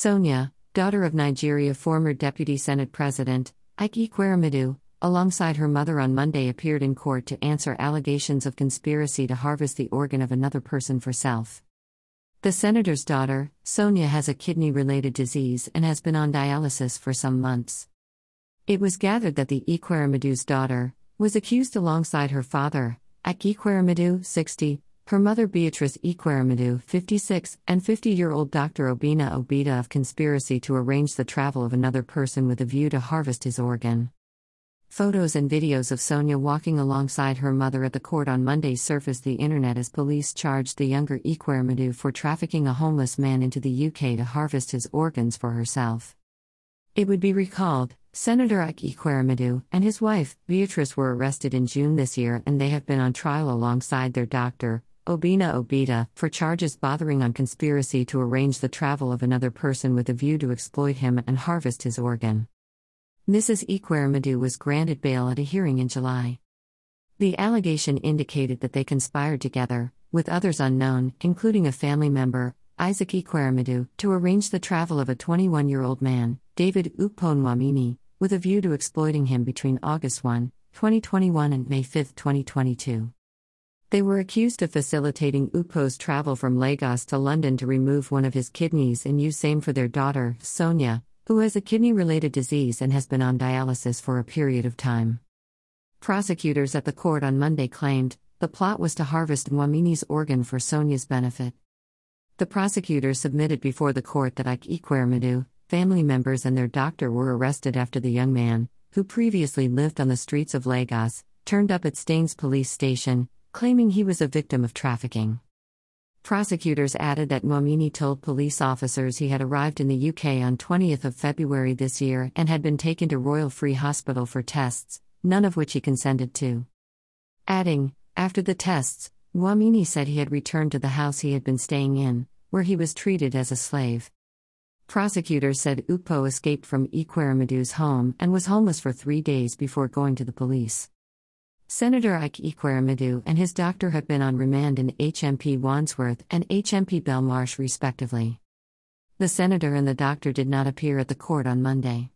Sonia, daughter of Nigeria former Deputy Senate President, Ike Ekweremadu, alongside her mother on Monday appeared in court to answer allegations of conspiracy to harvest the organ of another person for self. The senator's daughter, Sonia, has a kidney related disease and has been on dialysis for some months. It was gathered that the Ekweremadu's daughter was accused alongside her father, Ike Ekweremadu, 60, her mother Beatrice Ekweremadu, 56, and 50 year old Dr. Obinna Obeta of conspiracy to arrange the travel of another person with a view to harvest his organ. Photos and videos of Sonia walking alongside her mother at the court on Monday surfaced the internet as police charged the younger Ekweremadu for trafficking a homeless man into the UK to harvest his organs for herself. It would be recalled, Senator Ekweremadu and his wife, Beatrice, were arrested in June this year and they have been on trial alongside their doctor, Obinna Obeta, for charges bothering on conspiracy to arrange the travel of another person with a view to exploit him and harvest his organ. Mrs. Ekweremadu was granted bail at a hearing in July. The allegation indicated that they conspired together, with others unknown, including a family member, Isaac Ekweremadu, to arrange the travel of a 21 year old man, David Ukpo Nwamini, with a view to exploiting him between August 1, 2021 and May 5, 2022. They were accused of facilitating Ukpo's travel from Lagos to London to remove one of his kidneys and use same for their daughter, Sonia, who has a kidney related disease and has been on dialysis for a period of time. Prosecutors at the court on Monday claimed the plot was to harvest Nwamini's organ for Sonia's benefit. The prosecutors submitted before the court that Ike Ekweremadu, family members, and their doctor were arrested after the young man, who previously lived on the streets of Lagos, turned up at Staines police station, claiming he was a victim of trafficking. Prosecutors added that Nwamini told police officers he had arrived in the UK on 20th of February this year and had been taken to Royal Free Hospital for tests, none of which he consented to. Adding, after the tests, Nwamini said he had returned to the house he had been staying in, where he was treated as a slave. Prosecutors said Ukpo escaped from Ekweremadu's home and was homeless for three days before going to the police. Senator Ike Ekweremadu and his doctor have been on remand in HMP Wandsworth and HMP Belmarsh, respectively. The senator and the doctor did not appear at the court on Monday.